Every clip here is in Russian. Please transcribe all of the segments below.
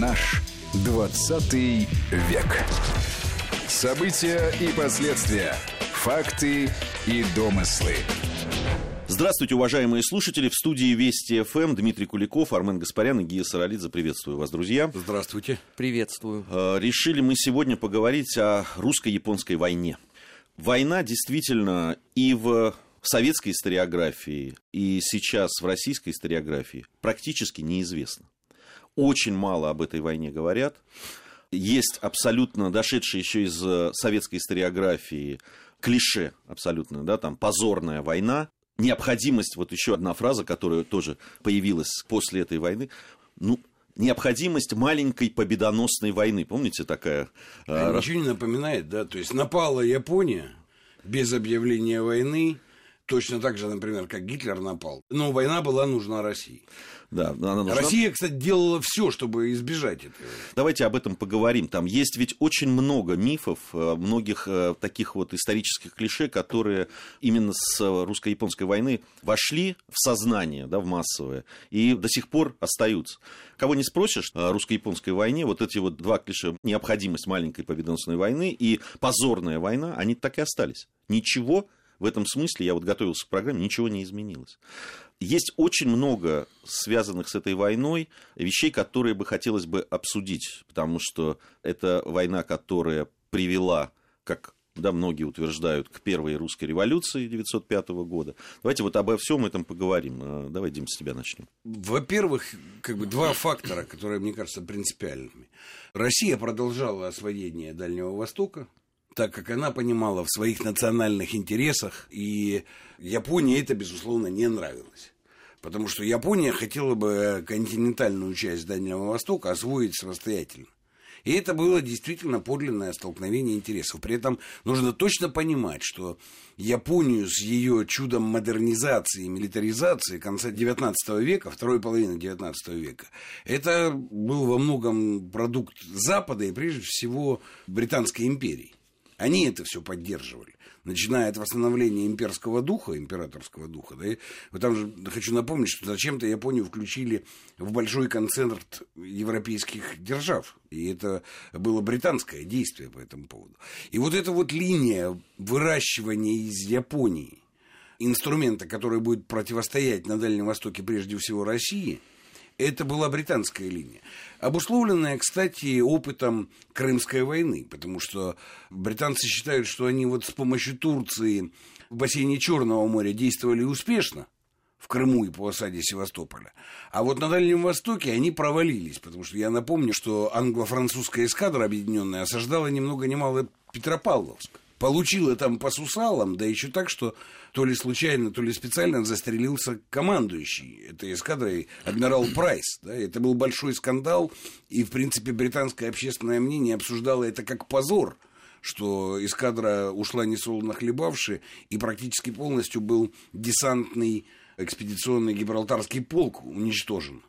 Наш 20 век. События и последствия. Факты и домыслы. Здравствуйте, уважаемые слушатели. В студии Вести ФМ Дмитрий Куликов, Армен Гаспарян и Гия Саралидзе. Приветствую вас, друзья. Здравствуйте. Приветствую. Э, Решили мы сегодня поговорить о русско-японской войне. Война действительно и в советской историографии, и сейчас в российской историографии практически неизвестна. Очень мало об этой войне говорят. Есть абсолютно дошедшие еще из э, советской историографии клише абсолютно, да, там позорная война, необходимость, вот еще одна фраза, которая тоже появилась после этой войны, ну, необходимость маленькой победоносной войны. Помните такая? А ничего не напоминает, да? То есть напала Япония без объявления войны, точно так же, например, как Гитлер напал. Но война была нужна России. Да, она нужна. Россия, кстати, делала все, чтобы избежать этого. Давайте об этом поговорим. Там есть ведь очень много мифов, э, многих э, таких вот исторических клише, которые именно с русско-японской войны вошли в сознание, да, в массовое, и до сих пор остаются. Кого не спросишь о русско-японской войне, вот эти вот два клише, необходимость маленькой победоносной войны и позорная война, они так и остались. Ничего в этом смысле, я вот готовился к программе, ничего не изменилось. Есть очень много связанных с этой войной вещей, которые бы хотелось бы обсудить, потому что это война, которая привела, как да, многие утверждают, к первой русской революции 1905 года. Давайте вот обо всем этом поговорим. А, давай, Дим, с тебя начнем. Во-первых, как бы два фактора, которые, мне кажутся, принципиальными. Россия продолжала освоение Дальнего Востока, так как она понимала в своих национальных интересах, и Японии это, безусловно, не нравилось. Потому что Япония хотела бы континентальную часть Дальнего Востока освоить самостоятельно. И это было действительно подлинное столкновение интересов. При этом нужно точно понимать, что Японию с ее чудом модернизации и милитаризации конца XIX века, второй половины XIX века, это был во многом продукт Запада и прежде всего Британской империи. Они это все поддерживали. Начиная от восстановления имперского духа, императорского духа. Да, и там же хочу напомнить, что зачем-то Японию включили в большой концерт европейских держав. И это было британское действие по этому поводу. И вот эта вот линия выращивания из Японии инструмента, который будет противостоять на Дальнем Востоке прежде всего России – это была британская линия. Обусловленная, кстати, опытом Крымской войны, потому что британцы считают, что они вот с помощью Турции в бассейне Черного моря действовали успешно, в Крыму и по осаде Севастополя. А вот на Дальнем Востоке они провалились, потому что я напомню, что англо-французская эскадра объединенная осаждала ни много ни мало Петропавловск получила там по сусалам, да еще так, что то ли случайно, то ли специально застрелился командующий этой эскадрой адмирал Прайс. Да, это был большой скандал, и, в принципе, британское общественное мнение обсуждало это как позор, что эскадра ушла несолоно хлебавши, и практически полностью был десантный экспедиционный гибралтарский полк уничтожен.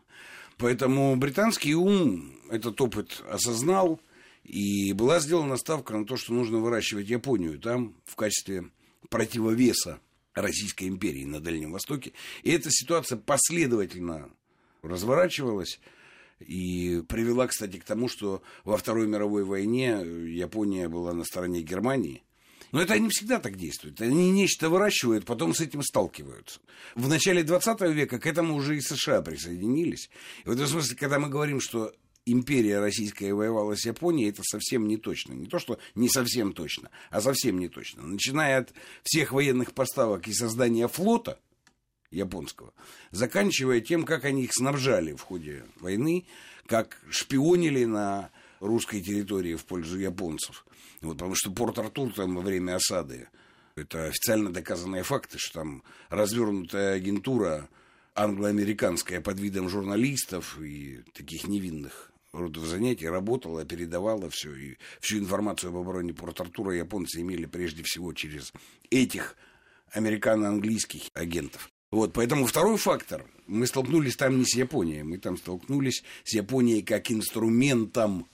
Поэтому британский ум этот опыт осознал, и была сделана ставка на то, что нужно выращивать Японию там в качестве противовеса Российской империи на Дальнем Востоке. И эта ситуация последовательно разворачивалась и привела, кстати, к тому, что во Второй мировой войне Япония была на стороне Германии. Но это они всегда так действуют. Они нечто выращивают, потом с этим сталкиваются. В начале 20 века к этому уже и США присоединились. И в этом смысле, когда мы говорим, что империя российская воевала с Японией, это совсем не точно. Не то, что не совсем точно, а совсем не точно. Начиная от всех военных поставок и создания флота японского, заканчивая тем, как они их снабжали в ходе войны, как шпионили на русской территории в пользу японцев. Вот, потому что Порт-Артур там во время осады, это официально доказанные факты, что там развернутая агентура англо-американская под видом журналистов и таких невинных родов занятий, работала, передавала все. И всю информацию об обороне Порт-Артура японцы имели прежде всего через этих американо-английских агентов. Вот, поэтому второй фактор. Мы столкнулись там не с Японией, мы там столкнулись с Японией как инструментом,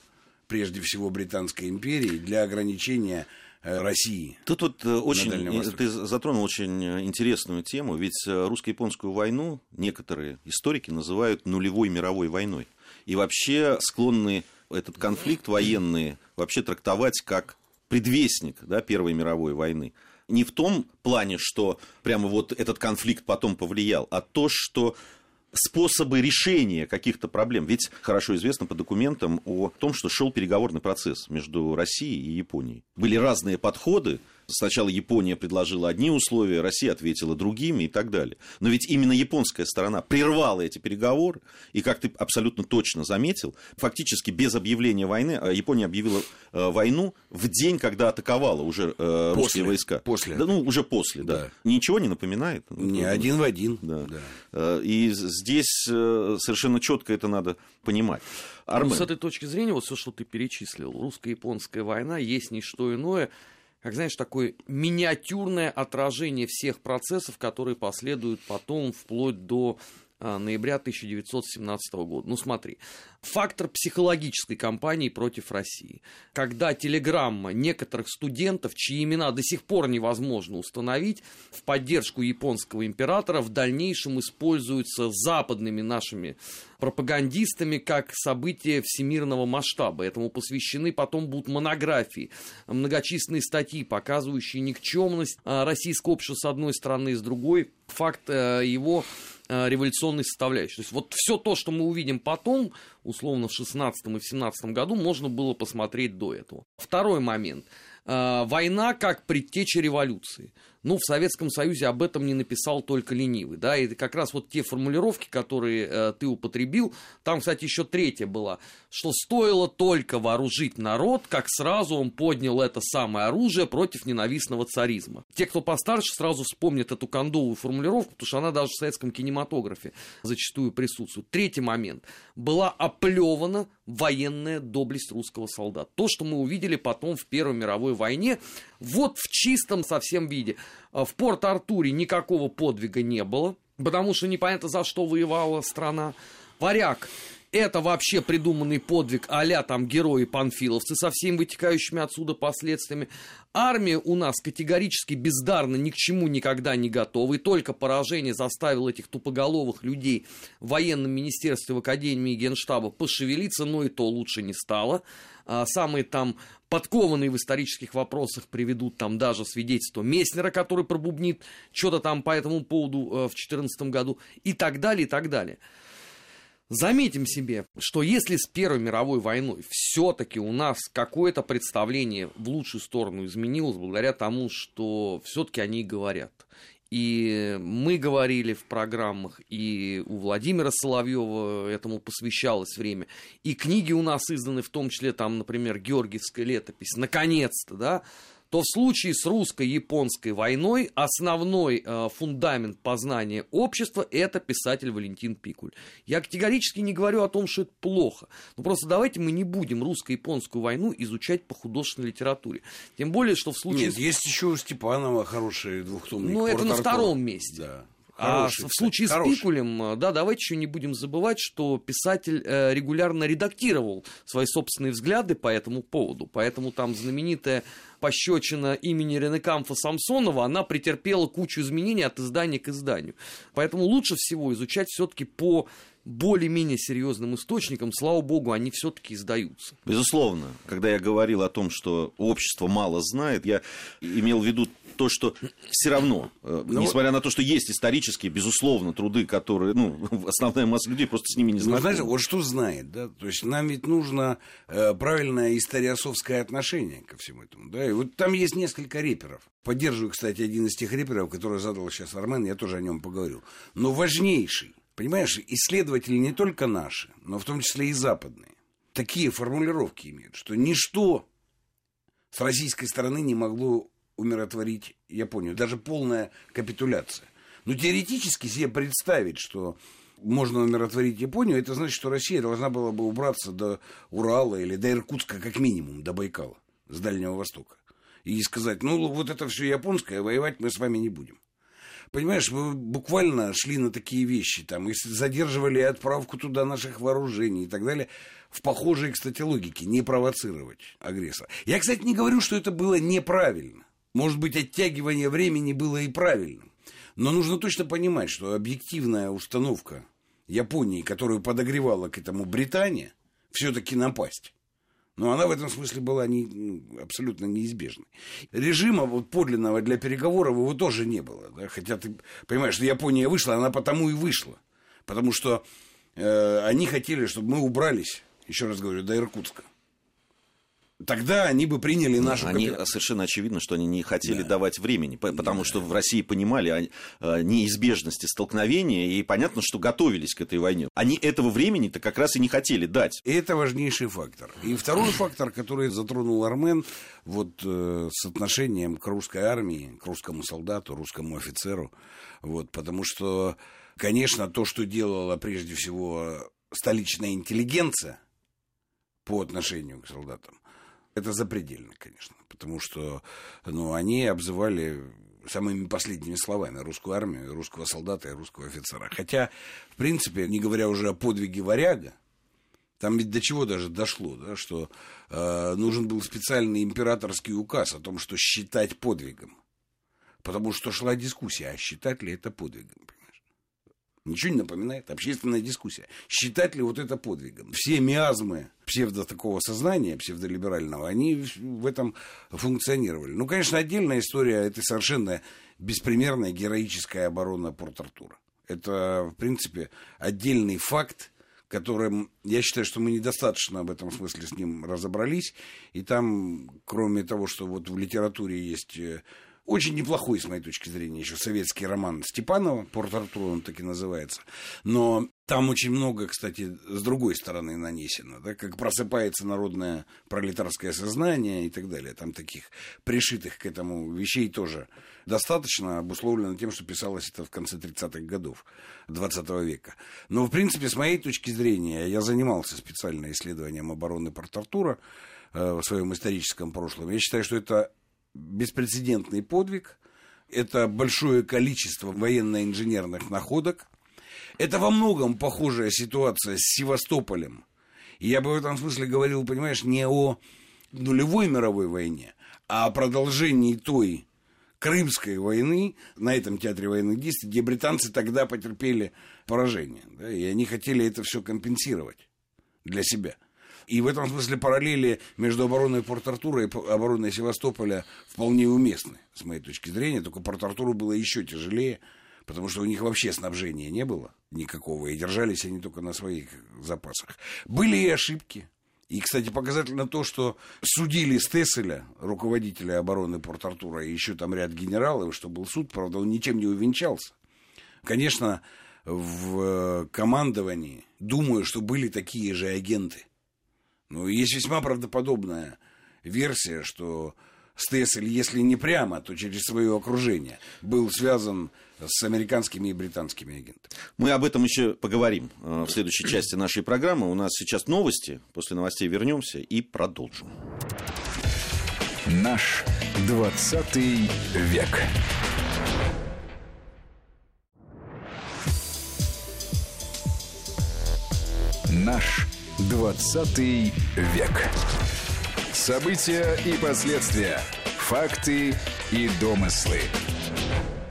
прежде всего, Британской империи для ограничения э, России. Тут вот очень, ты затронул очень интересную тему, ведь русско-японскую войну некоторые историки называют нулевой мировой войной. И вообще склонны этот конфликт военный вообще трактовать как предвестник да, Первой мировой войны. Не в том плане, что прямо вот этот конфликт потом повлиял, а то, что способы решения каких-то проблем. Ведь хорошо известно по документам о том, что шел переговорный процесс между Россией и Японией. Были разные подходы Сначала Япония предложила одни условия, Россия ответила другими и так далее. Но ведь именно японская сторона прервала эти переговоры, и, как ты абсолютно точно заметил, фактически без объявления войны, а Япония объявила э, войну в день, когда атаковала уже э, русские войска. После. Да, ну, уже после, да. да. Ничего не напоминает? Не, один в один. Да. да. Э, и здесь э, совершенно четко это надо понимать. Армен. Ну, с этой точки зрения, вот все, что ты перечислил, русско-японская война есть не что иное, как знаешь, такое миниатюрное отражение всех процессов, которые последуют потом вплоть до ноября 1917 года. Ну смотри, фактор психологической кампании против России. Когда телеграмма некоторых студентов, чьи имена до сих пор невозможно установить, в поддержку японского императора в дальнейшем используются западными нашими пропагандистами как событие всемирного масштаба. Этому посвящены потом будут монографии, многочисленные статьи, показывающие никчемность а, российского общества с одной стороны, и с другой факт э, его Э, революционной составляющей. То есть вот все то, что мы увидим потом, условно в 16 и в 17 году, можно было посмотреть до этого. Второй момент. Э, война как предтеча революции. Ну, в Советском Союзе об этом не написал только ленивый, да, и как раз вот те формулировки, которые э, ты употребил, там, кстати, еще третья была, что стоило только вооружить народ, как сразу он поднял это самое оружие против ненавистного царизма. Те, кто постарше, сразу вспомнят эту кондовую формулировку, потому что она даже в советском кинематографе зачастую присутствует. Третий момент. Была оплевана военная доблесть русского солдата. То, что мы увидели потом в Первой мировой войне, вот в чистом совсем виде. А в Порт-Артуре никакого подвига не было, потому что непонятно за что воевала страна. Варяг это вообще придуманный подвиг а там герои панфиловцы со всеми вытекающими отсюда последствиями. Армия у нас категорически бездарна, ни к чему никогда не готова. И только поражение заставило этих тупоголовых людей в военном министерстве, в академии генштаба пошевелиться, но и то лучше не стало. А самые там подкованные в исторических вопросах приведут там даже свидетельство Месснера, который пробубнит что-то там по этому поводу э, в 2014 году и так далее, и так далее. Заметим себе, что если с Первой мировой войной все-таки у нас какое-то представление в лучшую сторону изменилось, благодаря тому, что все-таки они говорят. И мы говорили в программах, и у Владимира Соловьева этому посвящалось время. И книги у нас изданы, в том числе, там, например, Георгиевская летопись, наконец-то, да, то в случае с русско-японской войной основной э, фундамент познания общества это писатель Валентин Пикуль. Я категорически не говорю о том, что это плохо. Но просто давайте мы не будем русско-японскую войну изучать по художественной литературе. Тем более, что в случае... Нет, есть еще у Степанова хороший двухтомник. Ну, это на втором месте. Да. Хороший, а в случае хороший. с Пикулем, э, да, давайте еще не будем забывать, что писатель э, регулярно редактировал свои собственные взгляды по этому поводу. Поэтому там знаменитая пощечина имени Ренекамфа Самсонова, она претерпела кучу изменений от издания к изданию. Поэтому лучше всего изучать все-таки по более-менее серьезным источникам, слава богу, они все-таки издаются. Безусловно, когда я говорил о том, что общество мало знает, я имел в виду то, что все равно, э, ну, несмотря на то, что есть исторические, безусловно, труды, которые, ну, основная масса людей просто с ними не знает. Ну, знаете, вот что знает, да, то есть нам ведь нужно э, правильное историосовское отношение ко всему этому, да, и вот там есть несколько реперов. Поддерживаю, кстати, один из тех реперов, который задал сейчас Армен, я тоже о нем поговорю. Но важнейший, понимаешь, исследователи не только наши, но в том числе и западные, такие формулировки имеют, что ничто с российской стороны не могло умиротворить Японию. Даже полная капитуляция. Но теоретически себе представить, что можно умиротворить Японию, это значит, что Россия должна была бы убраться до Урала или до Иркутска, как минимум, до Байкала, с Дальнего Востока. И сказать, ну, вот это все японское, воевать мы с вами не будем. Понимаешь, мы буквально шли на такие вещи, там, и задерживали отправку туда наших вооружений и так далее, в похожей, кстати, логике, не провоцировать агрессора. Я, кстати, не говорю, что это было неправильно. Может быть, оттягивание времени было и правильным. Но нужно точно понимать, что объективная установка Японии, которую подогревала к этому Британия, все-таки напасть. Но она в этом смысле была не, ну, абсолютно неизбежной. Режима вот подлинного для переговоров его тоже не было. Да? Хотя ты понимаешь, что Япония вышла, она потому и вышла. Потому что э, они хотели, чтобы мы убрались, еще раз говорю, до Иркутска тогда они бы приняли нашу... Они совершенно очевидно, что они не хотели да. давать времени, потому да. что в России понимали неизбежности столкновения, и понятно, что готовились к этой войне. Они этого времени-то как раз и не хотели дать. Это важнейший фактор. И второй фактор, который затронул Армен, вот э, с отношением к русской армии, к русскому солдату, русскому офицеру, вот, потому что, конечно, то, что делала прежде всего столичная интеллигенция по отношению к солдатам, это запредельно, конечно, потому что ну, они обзывали самыми последними словами русскую армию, русского солдата и русского офицера. Хотя, в принципе, не говоря уже о подвиге варяга, там ведь до чего даже дошло, да, что э, нужен был специальный императорский указ о том, что считать подвигом. Потому что шла дискуссия, а считать ли это подвигом. Ничего не напоминает. Общественная дискуссия. Считать ли вот это подвигом? Все миазмы псевдо такого сознания, псевдолиберального, они в этом функционировали. Ну, конечно, отдельная история – это совершенно беспримерная героическая оборона Порт-Артура. Это, в принципе, отдельный факт, которым я считаю, что мы недостаточно в этом смысле с ним разобрались. И там, кроме того, что вот в литературе есть э, очень неплохой, с моей точки зрения, еще советский роман Степанова, Порт-Артур он и называется. Но там очень много, кстати, с другой стороны нанесено, да, как просыпается народное пролетарское сознание и так далее. Там таких пришитых к этому вещей тоже достаточно, обусловлено тем, что писалось это в конце 30-х годов 20 века. Но, в принципе, с моей точки зрения, я занимался специально исследованием обороны Порт-Артура э, в своем историческом прошлом. Я считаю, что это беспрецедентный подвиг, это большое количество военно-инженерных находок, это во многом похожая ситуация с Севастополем. И я бы в этом смысле говорил, понимаешь, не о нулевой мировой войне, а о продолжении той Крымской войны, на этом театре военных действий, где британцы тогда потерпели поражение. Да, и они хотели это все компенсировать для себя. И в этом смысле параллели между обороной Порт-Артура и обороной Севастополя вполне уместны, с моей точки зрения. Только Порт-Артуру было еще тяжелее, потому что у них вообще снабжения не было никакого, и держались они только на своих запасах. Были и ошибки. И, кстати, показательно то, что судили Стесселя, руководителя обороны Порт-Артура, и еще там ряд генералов, что был суд, правда, он ничем не увенчался. Конечно, в командовании, думаю, что были такие же агенты – ну, есть весьма правдоподобная версия, что Стессель, если не прямо, то через свое окружение, был связан с американскими и британскими агентами. Мы об этом еще поговорим э, в следующей части нашей программы. У нас сейчас новости. После новостей вернемся и продолжим. Наш 20 век. Наш 20 век. События и последствия. Факты и домыслы.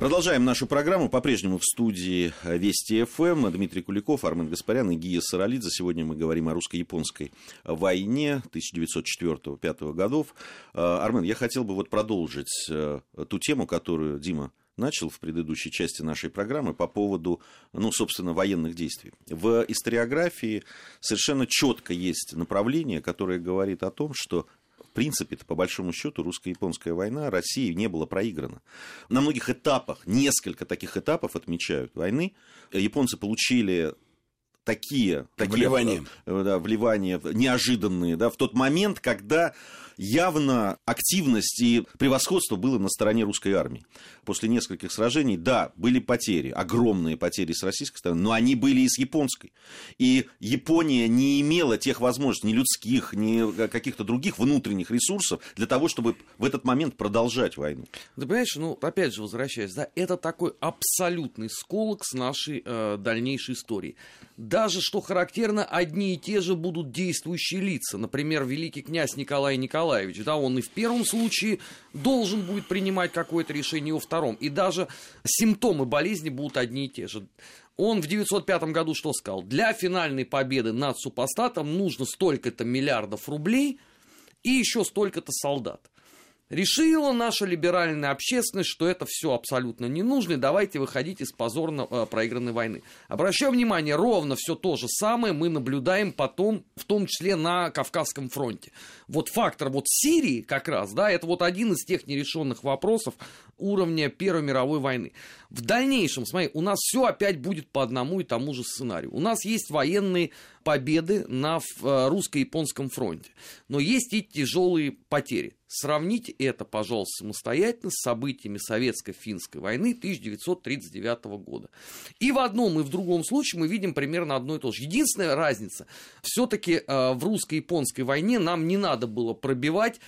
Продолжаем нашу программу. По-прежнему в студии Вести ФМ Дмитрий Куликов, Армен Гаспарян и Гия Саралидзе. Сегодня мы говорим о русско-японской войне 1904-1905 годов. Армен, я хотел бы вот продолжить э, ту тему, которую Дима начал в предыдущей части нашей программы по поводу, ну, собственно, военных действий. В историографии совершенно четко есть направление, которое говорит о том, что в принципе, по большому счету, русско-японская война России не была проиграна. На многих этапах, несколько таких этапов отмечают войны, японцы получили такие, такие вливания. Да, вливания неожиданные да, в тот момент, когда явно активность и превосходство было на стороне русской армии. После нескольких сражений, да, были потери, огромные потери с российской стороны, но они были и с японской. И Япония не имела тех возможностей, ни людских, ни каких-то других внутренних ресурсов для того, чтобы в этот момент продолжать войну. Ты понимаешь, ну, опять же, возвращаясь, да, это такой абсолютный сколок с нашей э, дальнейшей истории. Даже, что характерно, одни и те же будут действующие лица. Например, великий князь Николай Николаевич, да, он и в первом случае должен будет принимать какое-то решение, и во втором. И даже симптомы болезни будут одни и те же. Он в 905 году что сказал? Для финальной победы над супостатом нужно столько-то миллиардов рублей и еще столько-то солдат. Решила наша либеральная общественность, что это все абсолютно не нужно, и давайте выходить из позорно э, проигранной войны. Обращаю внимание, ровно все то же самое мы наблюдаем потом, в том числе на Кавказском фронте. Вот фактор вот Сирии как раз, да, это вот один из тех нерешенных вопросов уровня Первой мировой войны. В дальнейшем, смотри, у нас все опять будет по одному и тому же сценарию. У нас есть военные победы на э, русско-японском фронте. Но есть и тяжелые потери. Сравните это, пожалуйста, самостоятельно с событиями Советско-финской войны 1939 года. И в одном, и в другом случае мы видим примерно одно и то же. Единственная разница, все-таки э, в русско-японской войне нам не надо было пробивать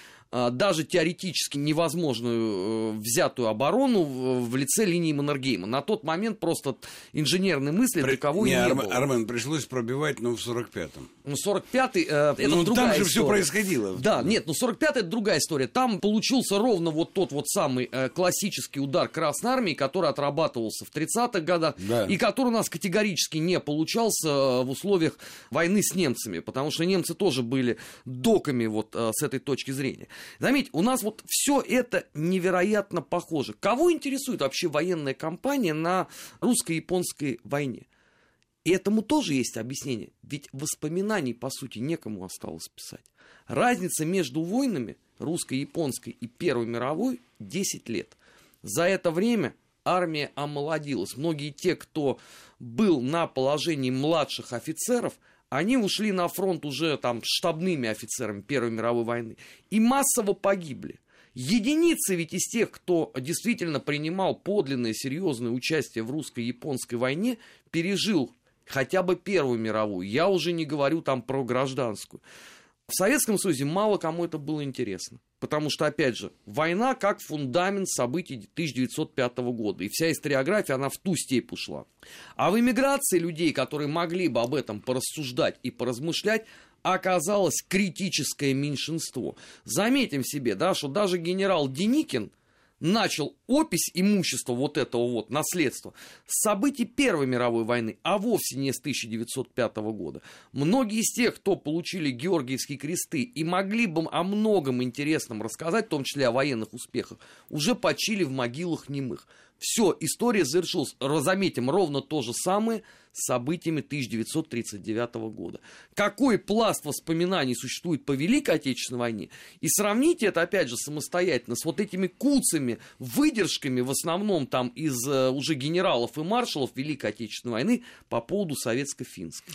даже теоретически невозможную э, взятую оборону в лице линии Маннергейма. На тот момент просто инженерной мысли При... кого не, не Арм... было. Армен, пришлось пробивать, но в 45-м. Ну, 45-й, э, это ну, другая там же история. все происходило. Да, нет, ну 45-й это другая история. Там получился ровно вот тот вот самый э, классический удар Красной Армии, который отрабатывался в 30-х годах, да. и который у нас категорически не получался э, в условиях войны с немцами, потому что немцы тоже были доками вот э, с этой точки зрения. Заметьте, у нас вот все это невероятно похоже. Кого интересует вообще военная кампания на русско-японской войне? И этому тоже есть объяснение. Ведь воспоминаний, по сути, некому осталось писать. Разница между войнами русско-японской и Первой мировой 10 лет. За это время армия омолодилась. Многие те, кто был на положении младших офицеров – они ушли на фронт уже там штабными офицерами Первой мировой войны и массово погибли. Единицы ведь из тех, кто действительно принимал подлинное серьезное участие в русско-японской войне, пережил хотя бы Первую мировую. Я уже не говорю там про гражданскую. В Советском Союзе мало кому это было интересно. Потому что, опять же, война как фундамент событий 1905 года. И вся историография, она в ту степь ушла. А в эмиграции людей, которые могли бы об этом порассуждать и поразмышлять, оказалось критическое меньшинство. Заметим себе, да, что даже генерал Деникин – начал опись имущества вот этого вот наследства с событий Первой мировой войны, а вовсе не с 1905 года. Многие из тех, кто получили Георгиевские кресты и могли бы о многом интересном рассказать, в том числе о военных успехах, уже почили в могилах немых. Все, история завершилась. Заметим, ровно то же самое с событиями 1939 года. Какой пласт воспоминаний существует по Великой Отечественной войне? И сравните это, опять же, самостоятельно с вот этими куцами, выдержками, в основном там из э, уже генералов и маршалов Великой Отечественной войны по поводу советско-финской.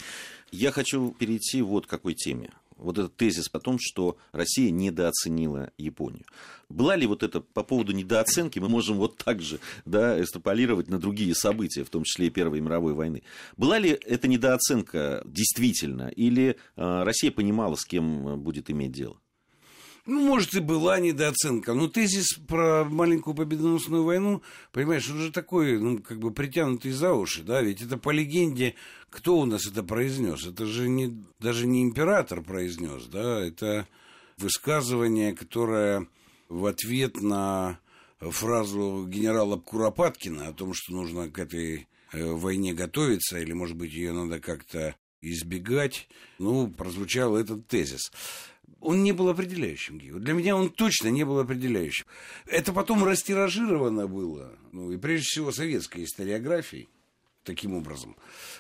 Я хочу перейти вот к какой теме вот этот тезис о том, что Россия недооценила Японию. Была ли вот это по поводу недооценки, мы можем вот так же да, экстраполировать на другие события, в том числе и Первой мировой войны. Была ли эта недооценка действительно, или э, Россия понимала, с кем будет иметь дело? Ну, может, и была недооценка. Но тезис про маленькую победоносную войну, понимаешь, он же такой, ну, как бы притянутый за уши, да, ведь это по легенде, кто у нас это произнес? Это же не, даже не император произнес, да, это высказывание, которое в ответ на фразу генерала Куропаткина о том, что нужно к этой э, войне готовиться, или, может быть, ее надо как-то избегать, ну, прозвучал этот тезис он не был определяющим, Гио. Для меня он точно не был определяющим. Это потом растиражировано было, ну, и прежде всего советской историографией, таким образом.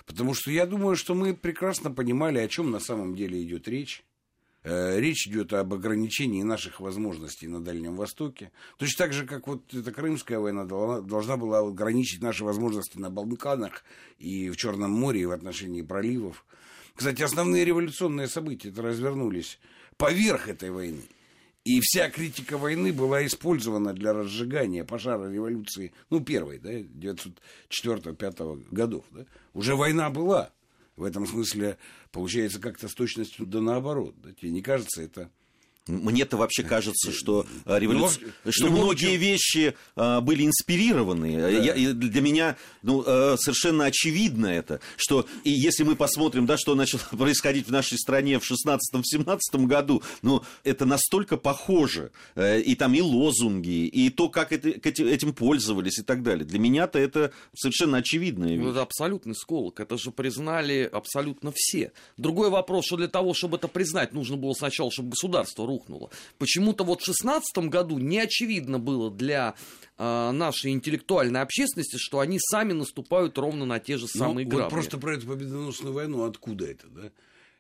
Потому что я думаю, что мы прекрасно понимали, о чем на самом деле идет речь. Э, речь идет об ограничении наших возможностей на Дальнем Востоке. Точно так же, как вот эта Крымская война должна была ограничить наши возможности на Балканах и в Черном море, и в отношении проливов. Кстати, основные революционные события развернулись поверх этой войны. И вся критика войны была использована для разжигания пожара революции, ну, первой, да, 904-5 годов, да. Уже война была. В этом смысле получается как-то с точностью да наоборот. Да? Тебе не кажется это мне-то вообще кажется, что э, революция, ну, что многие вещи а, были инспирированы. Да. Я, для меня ну, а, совершенно очевидно это, что и если мы посмотрим, да, что начало происходить в нашей стране в 16-17 году, ну, это настолько похоже. И там и лозунги, и то, как это, этим пользовались и так далее. Для меня-то это совершенно очевидная вещь. Ну, это абсолютный сколок. Это же признали абсолютно все. Другой вопрос, что для того, чтобы это признать, нужно было сначала, чтобы государство рухнуло рухнуло. Почему-то вот в 2016 году не очевидно было для э, нашей интеллектуальной общественности, что они сами наступают ровно на те же ну, самые ну, грабли. Вот просто про эту победоносную войну откуда это, да?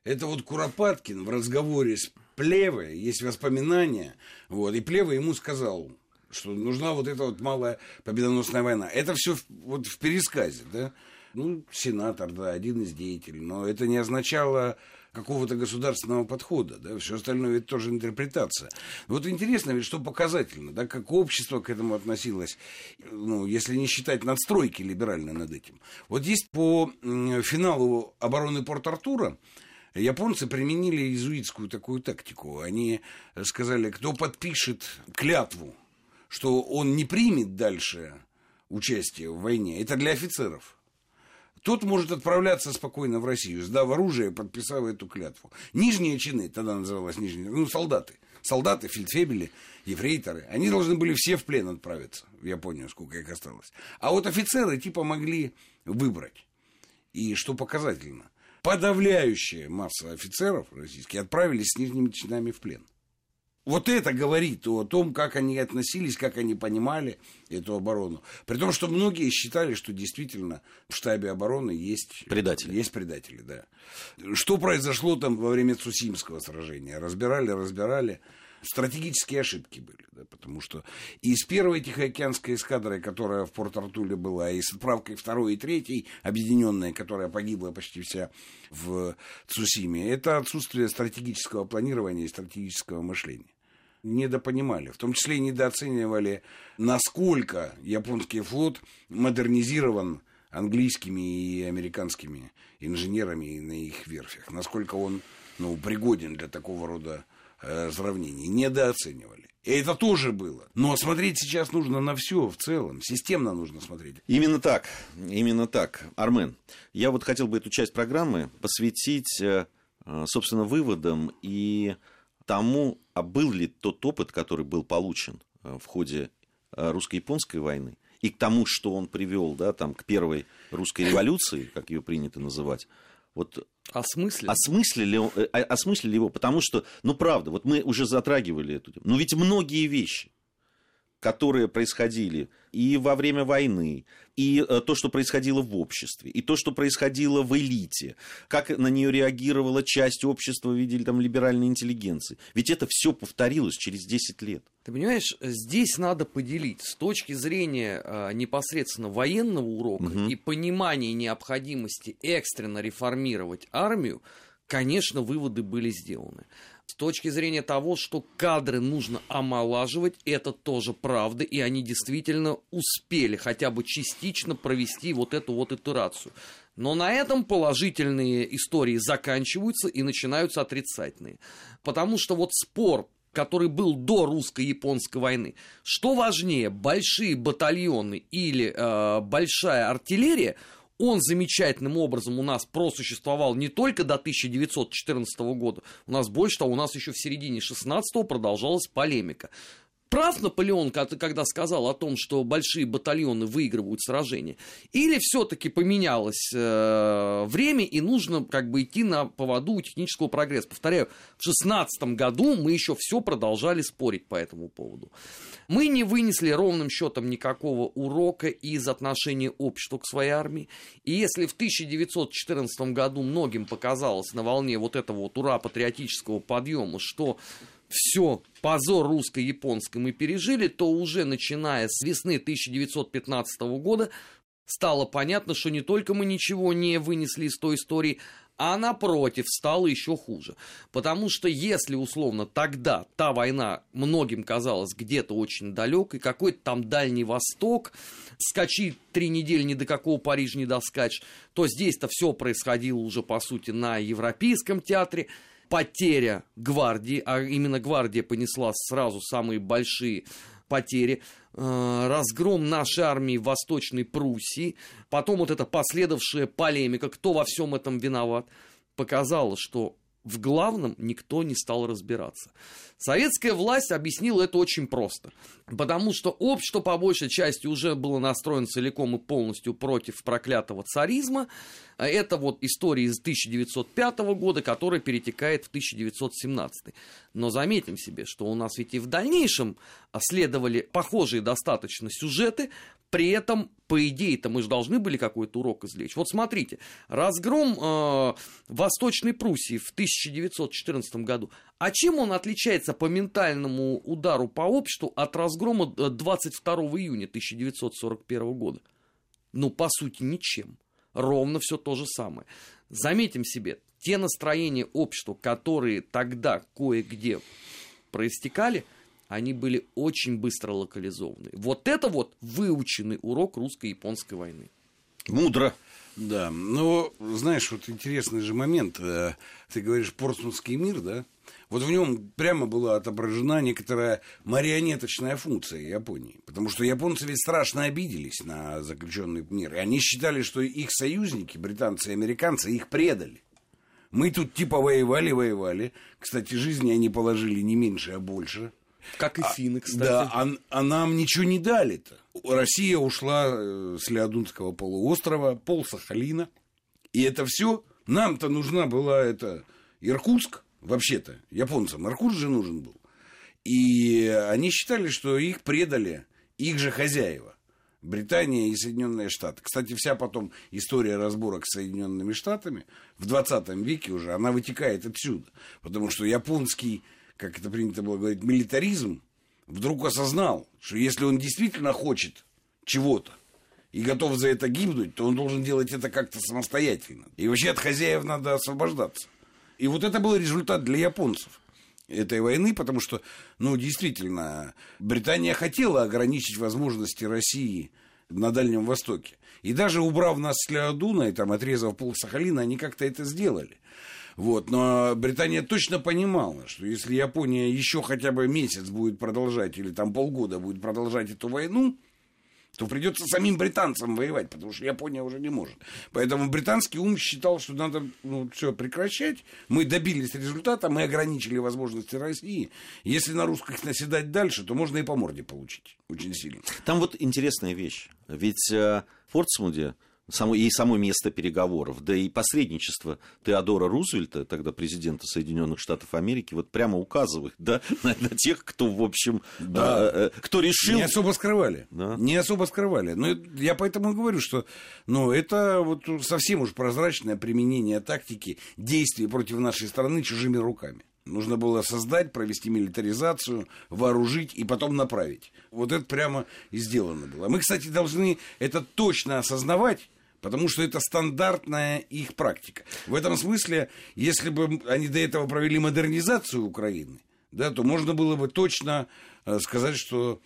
Это вот Куропаткин в разговоре с Плевой, есть воспоминания, вот, и Плева ему сказал, что нужна вот эта вот малая победоносная война. Это все вот в пересказе, да? Ну, сенатор, да, один из деятелей, но это не означало какого-то государственного подхода, да, все остальное это тоже интерпретация. Вот интересно ведь, что показательно, да, как общество к этому относилось, ну, если не считать надстройки либерально над этим. Вот есть по финалу обороны Порт-Артура, Японцы применили иезуитскую такую тактику. Они сказали, кто подпишет клятву, что он не примет дальше участие в войне, это для офицеров – тот может отправляться спокойно в Россию, сдав оружие, подписав эту клятву. Нижние чины, тогда называлось нижние, ну, солдаты. Солдаты, фельдфебели, ефрейторы, они должны были все в плен отправиться в Японию, сколько их осталось. А вот офицеры типа могли выбрать. И что показательно, подавляющая масса офицеров российских отправились с нижними чинами в плен. Вот это говорит о том, как они относились, как они понимали эту оборону. При том, что многие считали, что действительно в штабе обороны есть предатели. Есть предатели, да. Что произошло там во время Цусимского сражения? Разбирали, разбирали стратегические ошибки были, да, потому что и с первой Тихоокеанской эскадрой, которая в Порт-Артуле была, и с отправкой второй и третьей, объединенной, которая погибла почти вся в Цусиме, это отсутствие стратегического планирования и стратегического мышления. Недопонимали, в том числе и недооценивали, насколько японский флот модернизирован английскими и американскими инженерами на их верфях, насколько он ну, пригоден для такого рода э, сравнений. Недооценивали. И это тоже было. Но смотреть сейчас нужно на все в целом. Системно нужно смотреть. Именно так. Именно так. Армен, я вот хотел бы эту часть программы посвятить, э, э, собственно, выводам и тому, а был ли тот опыт, который был получен э, в ходе русско-японской войны, и к тому, что он привел да, там, к первой русской революции, как ее принято называть, вот Осмыслили? Осмыслили, э, осмыслили его, потому что, ну правда, вот мы уже затрагивали эту тему, но ведь многие вещи, которые происходили и во время войны, и э, то, что происходило в обществе, и то, что происходило в элите, как на нее реагировала часть общества в виде там, либеральной интеллигенции. Ведь это все повторилось через 10 лет. Ты понимаешь, здесь надо поделить с точки зрения а, непосредственно военного урока угу. и понимания необходимости экстренно реформировать армию, конечно, выводы были сделаны. С точки зрения того, что кадры нужно омолаживать, это тоже правда, и они действительно успели хотя бы частично провести вот эту вот итерацию. Но на этом положительные истории заканчиваются и начинаются отрицательные. Потому что вот спор который был до русско-японской войны. Что важнее, большие батальоны или э, большая артиллерия, он замечательным образом у нас просуществовал не только до 1914 года, у нас больше того, у нас еще в середине 16 продолжалась полемика. Прав Наполеон, когда сказал о том, что большие батальоны выигрывают сражения? Или все-таки поменялось э, время и нужно как бы идти на поводу у технического прогресса? Повторяю, в 16 году мы еще все продолжали спорить по этому поводу. Мы не вынесли ровным счетом никакого урока из отношения общества к своей армии. И если в 1914 году многим показалось на волне вот этого вот ура-патриотического подъема, что все, позор русско-японской мы пережили, то уже начиная с весны 1915 года стало понятно, что не только мы ничего не вынесли из той истории, а напротив стало еще хуже. Потому что если, условно, тогда та война многим казалась где-то очень далекой, какой-то там Дальний Восток, скачи три недели ни до какого Парижа не доскачь, то здесь-то все происходило уже, по сути, на Европейском театре, потеря гвардии, а именно гвардия понесла сразу самые большие потери, э, разгром нашей армии в Восточной Пруссии, потом вот эта последовавшая полемика, кто во всем этом виноват, показала, что в главном никто не стал разбираться. Советская власть объяснила это очень просто. Потому что общество по большей части уже было настроено целиком и полностью против проклятого царизма. Это вот история из 1905 года, которая перетекает в 1917. Но заметим себе, что у нас ведь и в дальнейшем следовали похожие достаточно сюжеты, при этом, по идее-то, мы же должны были какой-то урок извлечь. Вот смотрите, разгром э, Восточной Пруссии в 1914 году. А чем он отличается по ментальному удару по обществу от разгрома 22 э, июня 1941 года? Ну, по сути, ничем. Ровно все то же самое. Заметим себе, те настроения общества, которые тогда кое-где проистекали – они были очень быстро локализованы. Вот это вот выученный урок русско-японской войны. Мудро. Да, но, знаешь, вот интересный же момент. Э, ты говоришь, Портсмутский мир, да? Вот в нем прямо была отображена некоторая марионеточная функция Японии. Потому что японцы ведь страшно обиделись на заключенный мир. И они считали, что их союзники, британцы и американцы, их предали. Мы тут типа воевали, воевали. Кстати, жизни они положили не меньше, а больше. Как и а, финны, кстати. Да, а, а нам ничего не дали-то. Россия ушла э, с Леодунского полуострова, пол Сахалина. И это все. Нам-то нужна была это Иркутск, вообще-то. Японцам Иркутск же нужен был. И они считали, что их предали их же хозяева. Британия и Соединенные Штаты. Кстати, вся потом история разборок с Соединенными Штатами в 20 веке уже, она вытекает отсюда. Потому что японский как это принято было говорить, милитаризм, вдруг осознал, что если он действительно хочет чего-то и готов за это гибнуть, то он должен делать это как-то самостоятельно. И вообще от хозяев надо освобождаться. И вот это был результат для японцев этой войны, потому что, ну, действительно, Британия хотела ограничить возможности России на Дальнем Востоке. И даже убрав нас с Леодуна и там отрезав пол Сахалина, они как-то это сделали. Вот, но Британия точно понимала, что если Япония еще хотя бы месяц будет продолжать, или там полгода будет продолжать эту войну, то придется самим британцам воевать, потому что Япония уже не может. Поэтому британский ум считал, что надо ну, все прекращать. Мы добились результата, мы ограничили возможности России. Если на русских наседать дальше, то можно и по морде получить очень сильно. Там вот интересная вещь. Ведь э, в Портсмуде само, и само место переговоров, да и посредничество Теодора Рузвельта, тогда президента Соединенных Штатов Америки, вот прямо указывает да, на, на тех, кто, в общем, да. э, э, кто решил... Не особо скрывали. Да. Не особо скрывали. Но я поэтому говорю, что ну, это вот совсем уж прозрачное применение тактики действий против нашей страны чужими руками. Нужно было создать, провести милитаризацию, вооружить и потом направить. Вот это прямо и сделано было. Мы, кстати, должны это точно осознавать, потому что это стандартная их практика. В этом смысле, если бы они до этого провели модернизацию Украины, да, то можно было бы точно э, сказать, что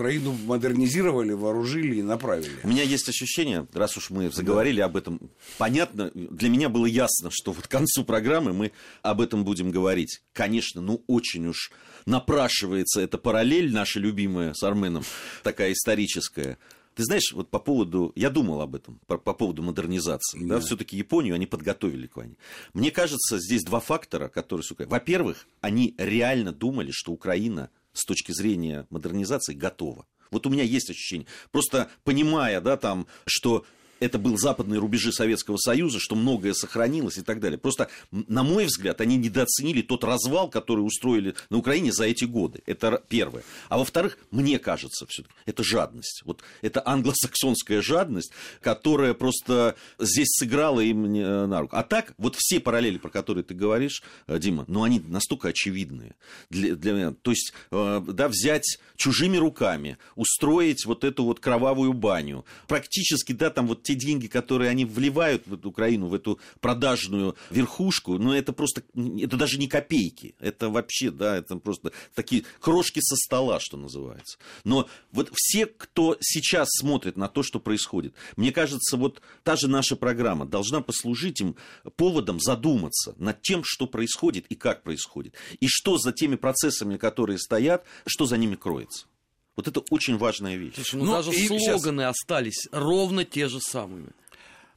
Украину модернизировали, вооружили и направили. У меня есть ощущение, раз уж мы заговорили да. об этом, понятно, для меня было ясно, что вот к концу программы мы об этом будем говорить. Конечно, ну очень уж напрашивается эта параллель, наша любимая с Арменом, такая историческая. Ты знаешь, вот по поводу, я думал об этом, по, по поводу модернизации. Да. Да, все-таки Японию они подготовили к войне. Мне кажется, здесь два фактора, которые... Во-первых, они реально думали, что Украина с точки зрения модернизации готова. Вот у меня есть ощущение. Просто понимая, да, там, что это был западные рубежи Советского Союза, что многое сохранилось и так далее. Просто, на мой взгляд, они недооценили тот развал, который устроили на Украине за эти годы. Это первое. А во-вторых, мне кажется, все-таки это жадность. Вот это англосаксонская жадность, которая просто здесь сыграла им э, на руку. А так, вот все параллели, про которые ты говоришь, э, Дима, ну, они настолько очевидные. Для, для меня. То есть, э, да, взять чужими руками, устроить вот эту вот кровавую баню. Практически, да, там вот те деньги, которые они вливают в эту Украину, в эту продажную верхушку, ну, это просто, это даже не копейки. Это вообще, да, это просто такие крошки со стола, что называется. Но вот все, кто сейчас смотрит на то, что происходит, мне кажется, вот та же наша программа должна послужить им поводом задуматься над тем, что происходит и как происходит. И что за теми процессами, которые стоят, что за ними кроется. Вот это очень важная вещь. Слушай, ну, ну даже слоганы сейчас... остались ровно те же самыми.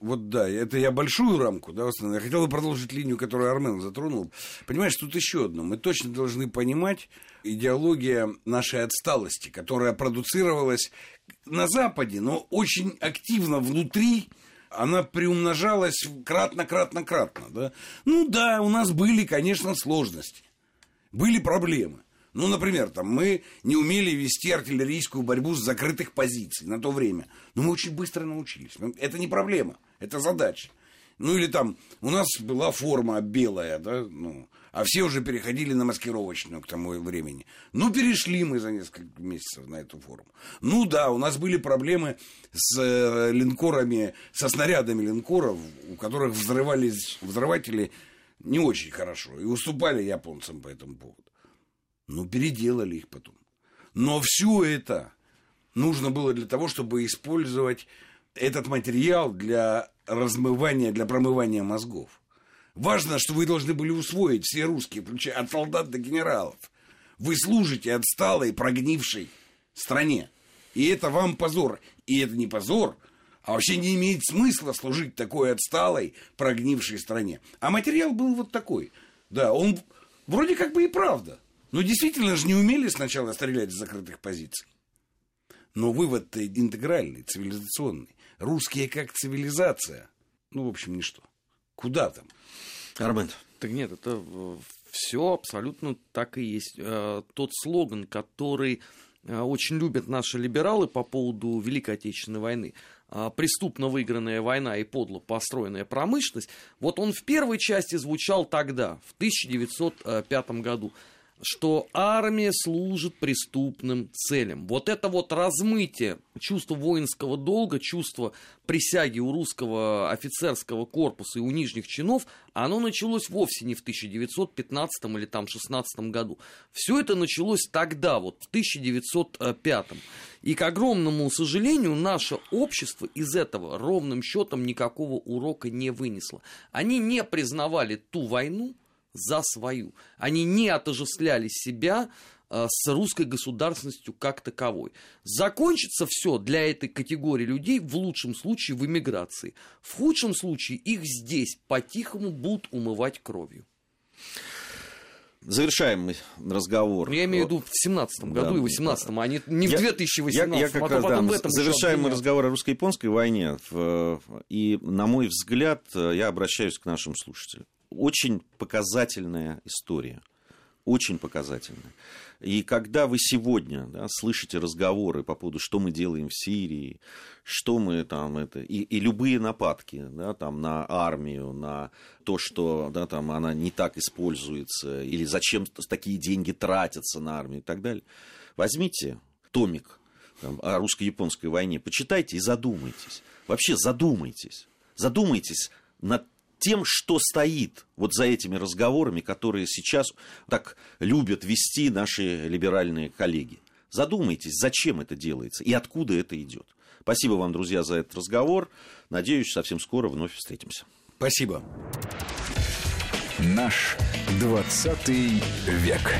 Вот да, это я большую рамку, да, я хотел бы продолжить линию, которую Армен затронул. Понимаешь, тут еще одно. Мы точно должны понимать идеология нашей отсталости, которая продуцировалась на Западе, но очень активно внутри она приумножалась кратно-кратно-кратно. Да? Ну да, у нас были, конечно, сложности, были проблемы. Ну, например, там, мы не умели вести артиллерийскую борьбу с закрытых позиций на то время. Но мы очень быстро научились. Это не проблема, это задача. Ну, или там, у нас была форма белая, да, ну, а все уже переходили на маскировочную к тому времени. Ну, перешли мы за несколько месяцев на эту форму. Ну, да, у нас были проблемы с э, линкорами, со снарядами линкоров, у которых взрывались взрыватели не очень хорошо и уступали японцам по этому поводу. Ну, переделали их потом. Но все это нужно было для того, чтобы использовать этот материал для размывания, для промывания мозгов. Важно, что вы должны были усвоить все русские, включая от солдат до генералов. Вы служите отсталой, прогнившей стране. И это вам позор. И это не позор, а вообще не имеет смысла служить такой отсталой, прогнившей стране. А материал был вот такой. Да, он вроде как бы и правда. Но действительно же не умели сначала стрелять с закрытых позиций. Но вывод интегральный, цивилизационный. Русские как цивилизация. Ну, в общем, ничто. Куда там? Армен. Так нет, это э, все абсолютно так и есть. Э, тот слоган, который э, очень любят наши либералы по поводу Великой Отечественной войны, преступно выигранная война и подло построенная промышленность, вот он в первой части звучал тогда, в 1905 году что армия служит преступным целям. Вот это вот размытие чувства воинского долга, чувство присяги у русского офицерского корпуса и у нижних чинов, оно началось вовсе не в 1915 или там 16 году. Все это началось тогда, вот в 1905. И, к огромному сожалению, наше общество из этого ровным счетом никакого урока не вынесло. Они не признавали ту войну, за свою. Они не отождествляли себя э, с русской государственностью как таковой. Закончится все для этой категории людей в лучшем случае в эмиграции. В худшем случае их здесь по-тихому будут умывать кровью. Завершаем мы разговор. Я имею в виду в 17 году да, и 18 а не, не в 2018 я, я как а раз, да, в этом Завершаем мы разговор о русско-японской войне. И, на мой взгляд, я обращаюсь к нашим слушателям очень показательная история. Очень показательная. И когда вы сегодня да, слышите разговоры по поводу, что мы делаем в Сирии, что мы там это, и, и любые нападки да, там, на армию, на то, что да, там, она не так используется, или зачем такие деньги тратятся на армию и так далее, возьмите томик там, о русско-японской войне, почитайте и задумайтесь. Вообще задумайтесь. Задумайтесь над тем, что стоит вот за этими разговорами, которые сейчас так любят вести наши либеральные коллеги. Задумайтесь, зачем это делается и откуда это идет. Спасибо вам, друзья, за этот разговор. Надеюсь, совсем скоро вновь встретимся. Спасибо. Наш 20 век.